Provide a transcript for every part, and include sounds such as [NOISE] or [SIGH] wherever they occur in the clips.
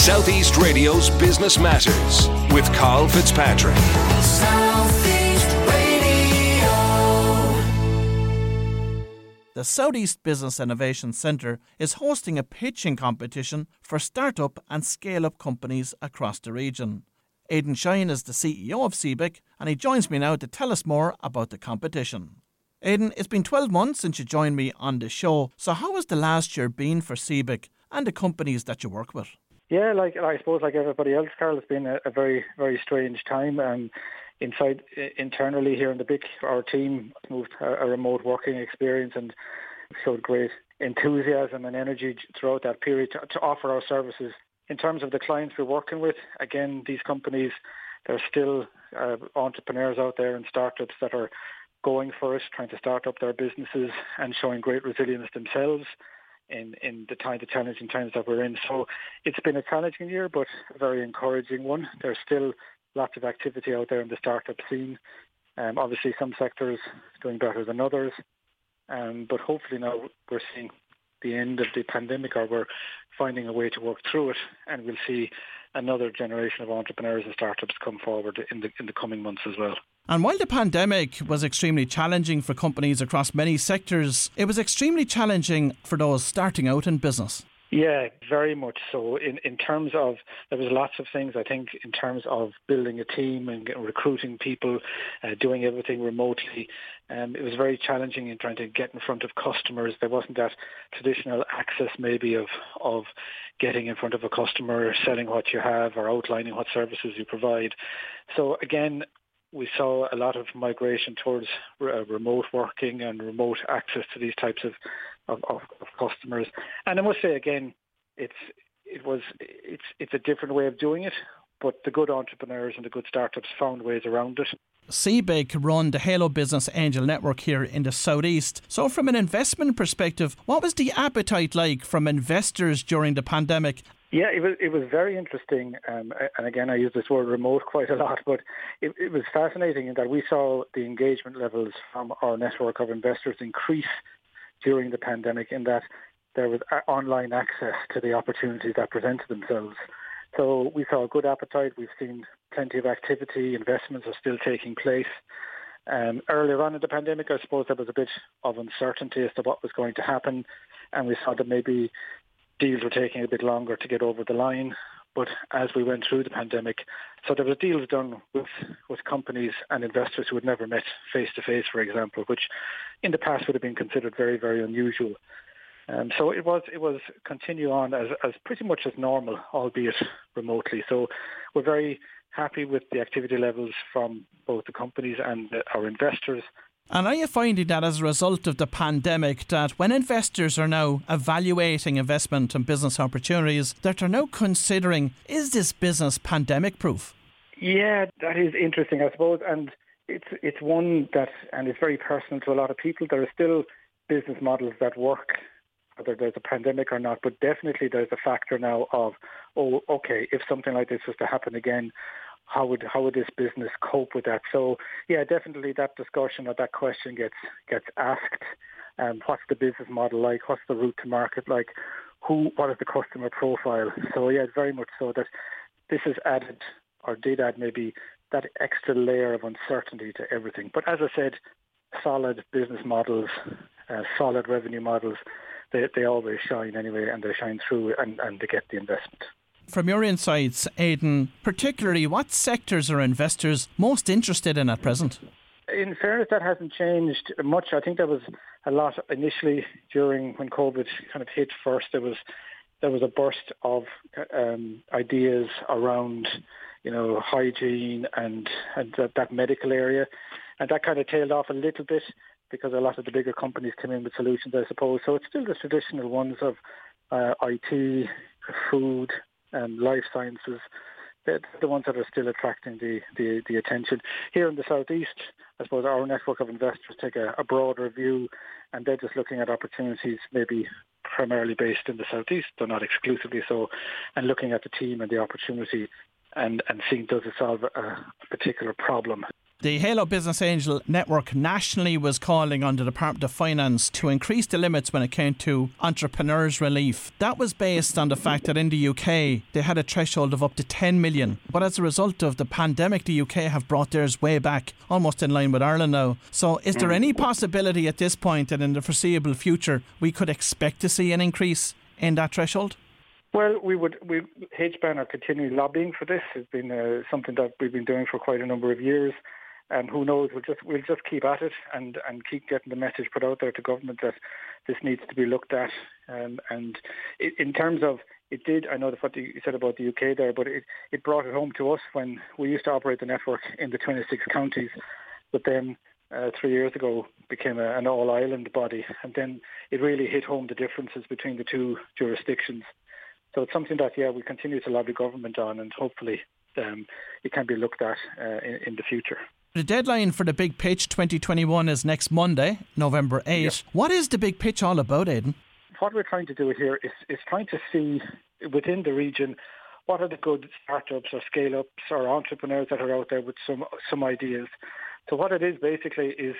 Southeast Radio's Business Matters with Carl Fitzpatrick. The Southeast Business Innovation Centre is hosting a pitching competition for start-up and scale-up companies across the region. Aidan Shine is the CEO of SEBIC and he joins me now to tell us more about the competition. Aidan, it's been 12 months since you joined me on the show, so how has the last year been for SEBIC and the companies that you work with? Yeah, like I suppose, like everybody else, Carl, it's been a, a very, very strange time. And inside, internally here in the BIC, our team moved a, a remote working experience and showed great enthusiasm and energy throughout that period to, to offer our services. In terms of the clients we're working with, again, these companies, there's still uh, entrepreneurs out there and startups that are going for it, trying to start up their businesses and showing great resilience themselves in, in the time, the challenging times that we're in. So it's been a challenging year, but a very encouraging one. There's still lots of activity out there in the startup scene. Um, obviously, some sectors doing better than others, um, but hopefully now we're seeing the end of the pandemic, or we're finding a way to work through it, and we'll see another generation of entrepreneurs and startups come forward in the in the coming months as well. And while the pandemic was extremely challenging for companies across many sectors, it was extremely challenging for those starting out in business. Yeah, very much so. In in terms of there was lots of things I think in terms of building a team and recruiting people, uh, doing everything remotely. Um, it was very challenging in trying to get in front of customers. There wasn't that traditional access maybe of of getting in front of a customer, selling what you have or outlining what services you provide. So again, we saw a lot of migration towards uh, remote working and remote access to these types of, of, of, of customers. And I must say again, it's it was it's it's a different way of doing it, but the good entrepreneurs and the good startups found ways around it. SEBIC run the Halo Business Angel Network here in the southeast. So, from an investment perspective, what was the appetite like from investors during the pandemic, yeah, it was it was very interesting, um, and again, I use this word remote quite a lot, but it, it was fascinating in that we saw the engagement levels from our network of investors increase during the pandemic. In that there was online access to the opportunities that presented themselves. So we saw a good appetite. We've seen plenty of activity. Investments are still taking place. Um, earlier on in the pandemic, I suppose there was a bit of uncertainty as to what was going to happen, and we saw that maybe deals were taking a bit longer to get over the line. But as we went through the pandemic, so there were deals done with, with companies and investors who had never met face to face, for example, which in the past would have been considered very, very unusual. Um, so it was it was continue on as, as pretty much as normal, albeit remotely. So we're very happy with the activity levels from both the companies and our investors. And are you finding that as a result of the pandemic, that when investors are now evaluating investment and business opportunities, that they're now considering is this business pandemic proof? Yeah, that is interesting, I suppose, and it's it's one that, and it's very personal to a lot of people. There are still business models that work, whether there's a pandemic or not, but definitely there's a factor now of, oh, okay, if something like this was to happen again, how would how would this business cope with that? So yeah, definitely that discussion or that question gets gets asked. Um, what's the business model like? What's the route to market like? Who what is the customer profile? So yeah, very much so that this has added or did add maybe that extra layer of uncertainty to everything. But as I said, solid business models, uh, solid revenue models, they, they always shine anyway and they shine through and, and they get the investment. From your insights, Aidan, particularly what sectors are investors most interested in at present? In fairness, that hasn't changed much. I think there was a lot initially during when COVID kind of hit first. There was there was a burst of um, ideas around, you know, hygiene and and that, that medical area, and that kind of tailed off a little bit because a lot of the bigger companies come in with solutions, I suppose. So it's still the traditional ones of uh, IT, food, and life sciences, they're the ones that are still attracting the, the, the attention. Here in the southeast, I suppose our network of investors take a, a broader view and they're just looking at opportunities maybe primarily based in the southeast, though not exclusively so, and looking at the team and the opportunity and, and seeing does it solve a particular problem. The Halo Business Angel Network nationally was calling on the Department of Finance to increase the limits when it came to entrepreneurs' relief. That was based on the fact that in the UK they had a threshold of up to 10 million. But as a result of the pandemic, the UK have brought theirs way back, almost in line with Ireland now. So, is there any possibility at this point that in the foreseeable future we could expect to see an increase in that threshold? Well, we would. We HBAN are continually lobbying for this. It's been uh, something that we've been doing for quite a number of years and who knows? We'll just we'll just keep at it and and keep getting the message put out there to government that this needs to be looked at. Um, and it, in terms of it did, I know what you said about the UK there, but it, it brought it home to us when we used to operate the network in the 26 counties, but then uh, three years ago became a, an all-island body, and then it really hit home the differences between the two jurisdictions. So it's something that, yeah, we continue to lobby government on, and hopefully um, it can be looked at uh, in, in the future. The deadline for the Big Pitch 2021 is next Monday, November 8. Yep. What is the Big Pitch all about, Aidan? What we're trying to do here is, is trying to see within the region what are the good startups or scale-ups or entrepreneurs that are out there with some some ideas. So what it is basically is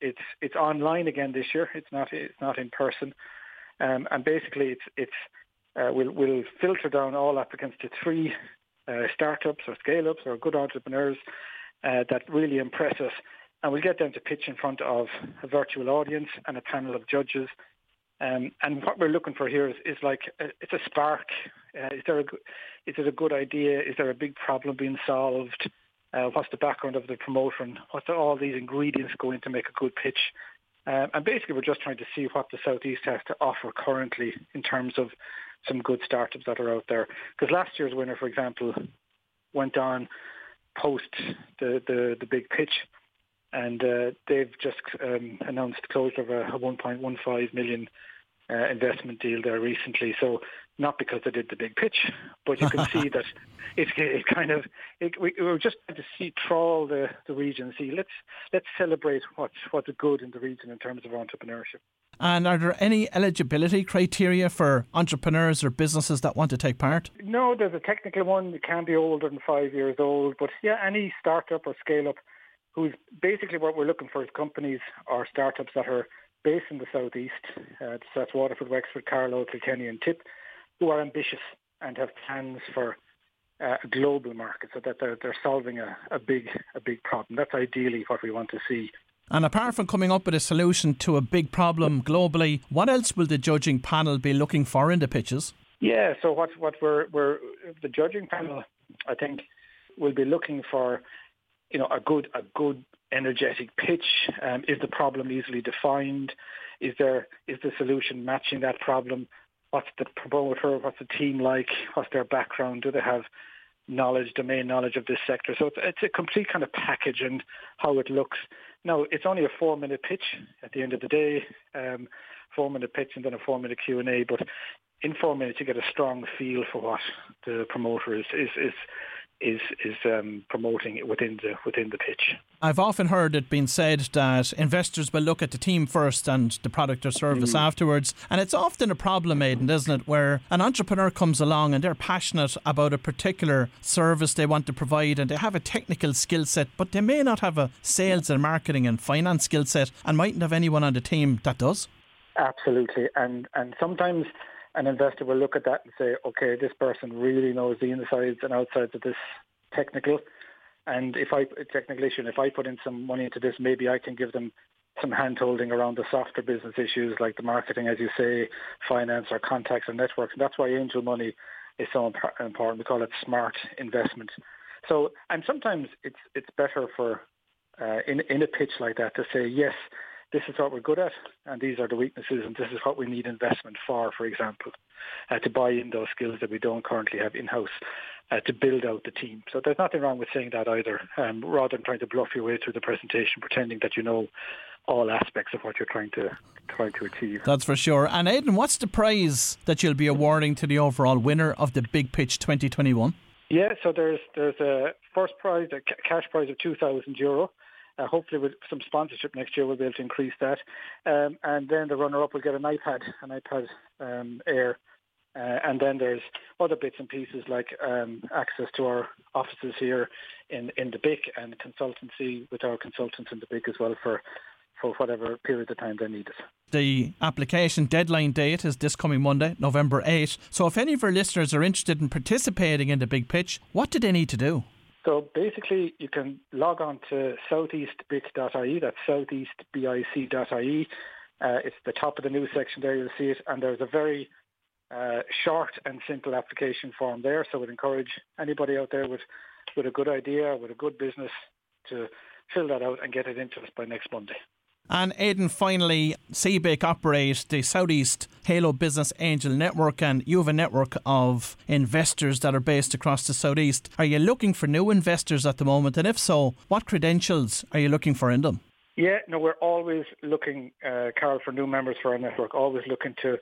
it's it's online again this year. It's not it's not in person, um, and basically it's it's uh, we'll we'll filter down all applicants to three uh, startups or scale-ups or good entrepreneurs uh, that really impress us. And we'll get them to pitch in front of a virtual audience and a panel of judges. Um, and what we're looking for here is, is like a, uh, it's a spark. Uh, is there a is it a good idea? Is there a big problem being solved? Uh, what's the background of the promoter? And what do all these ingredients go in to make a good pitch? Um, and basically, we're just trying to see what the southeast has to offer currently in terms of some good startups that are out there. Because last year's winner, for example, went on post the, the, the big pitch. And uh, they've just um, announced closure of a 1.15 million uh, investment deal there recently. So not because they did the big pitch, but you can see [LAUGHS] that it, it kind of it, we, we're just trying to see trawl the, the region. See, let's let's celebrate what's what's good in the region in terms of entrepreneurship. And are there any eligibility criteria for entrepreneurs or businesses that want to take part? No, there's a technical one. It can be older than five years old, but yeah, any startup or scale up who's basically what we're looking for is companies or startups that are based in the southeast. Uh, so that's Waterford, Wexford, Carlow, Kilkenny, and Tip, who are ambitious and have plans for uh, a global market, so that they're, they're solving a, a big a big problem. That's ideally what we want to see and apart from coming up with a solution to a big problem globally, what else will the judging panel be looking for in the pitches? Yeah, so what what we're we're the judging panel, I think, will be looking for, you know, a good a good energetic pitch. Um, is the problem easily defined? Is there is the solution matching that problem? What's the promoter? What's the team like? What's their background? Do they have knowledge, domain knowledge of this sector? So it's, it's a complete kind of package and how it looks. Now, it's only a four-minute pitch at the end of the day, um, four-minute pitch and then a four-minute Q&A, but in four minutes you get a strong feel for what the promoter is, is, is is is um, promoting it within the within the pitch. I've often heard it being said that investors will look at the team first and the product or service mm. afterwards, and it's often a problem, Aidan, isn't it, where an entrepreneur comes along and they're passionate about a particular service they want to provide, and they have a technical skill set, but they may not have a sales and marketing and finance skill set, and mightn't have anyone on the team that does. Absolutely, and and sometimes an investor will look at that and say, okay, this person really knows the insides and outsides of this technical. And if I technical issue, and if I put in some money into this, maybe I can give them some handholding around the softer business issues like the marketing, as you say, finance or contacts and networks. And that's why angel money is so important. We call it smart investment. So, and sometimes it's it's better for uh, in in a pitch like that to say yes this is what we're good at, and these are the weaknesses, and this is what we need investment for, for example, uh, to buy in those skills that we don't currently have in-house, uh, to build out the team. So there's nothing wrong with saying that either, um, rather than trying to bluff your way through the presentation, pretending that you know all aspects of what you're trying to trying to achieve. That's for sure. And Aidan, what's the prize that you'll be awarding to the overall winner of the Big Pitch 2021? Yeah, so there's there's a first prize, a cash prize of two thousand euro. Uh, hopefully, with some sponsorship next year, we'll be able to increase that. Um, and then the runner-up will get an iPad, an iPad um, Air Uh, and then there's other bits and pieces like um, access to our offices here in, in the BIC and consultancy with our consultants in the BIC as well for, for whatever period of time they need it. The application deadline date is this coming Monday, November 8. So if any of our listeners are interested in participating in the big pitch, what do they need to do? So basically, you can log on to southeastbic.ie, that's southeastbic.ie. Uh, it's the top of the news section there, you'll see it, and there's a very uh, short and simple application form there. So we'd encourage anybody out there with, with a good idea, with a good business to fill that out and get it into us by next Monday. And Aidan, finally, SEBIC operates the Southeast Halo Business Angel Network, and you have a network of investors that are based across the Southeast. Are you looking for new investors at the moment? And if so, what credentials are you looking for in them? Yeah, no, we're always looking, uh, Carol, for new members for our network, always looking to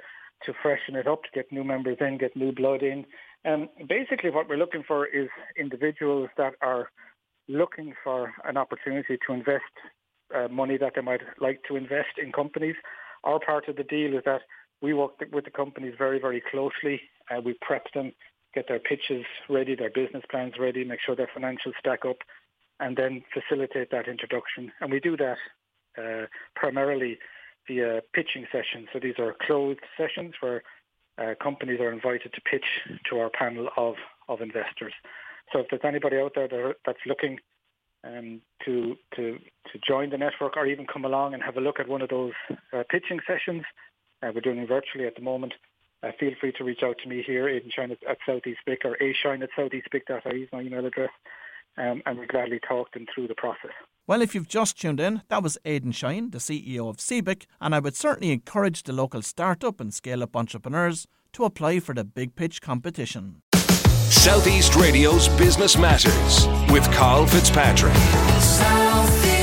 to freshen it up, to get new members in, get new blood in. Um, basically what we're looking for is individuals that are looking for an opportunity to invest uh, money that they might like to invest in companies. Our part of the deal is that we work with the companies very, very closely. Uh, we prep them, get their pitches ready, their business plans ready, make sure their financials stack up, and then facilitate that introduction. And we do that uh, primarily via pitching sessions. So these are closed sessions where uh, companies are invited to pitch to our panel of, of investors. So if there's anybody out there that, that's looking um, to, to, to join the network or even come along and have a look at one of those uh, pitching sessions, uh, we're doing virtually at the moment. Uh, feel free to reach out to me here, Aidan Shine at, at Southeast BIC or ashine at southeastbic.ie is my email address um, and we gladly talk them through the process. Well, if you've just tuned in, that was Aidan Shine, the CEO of SEBIC, and I would certainly encourage the local startup and scale up entrepreneurs to apply for the Big Pitch competition. Southeast Radio's Business Matters with Carl Fitzpatrick. Southeast.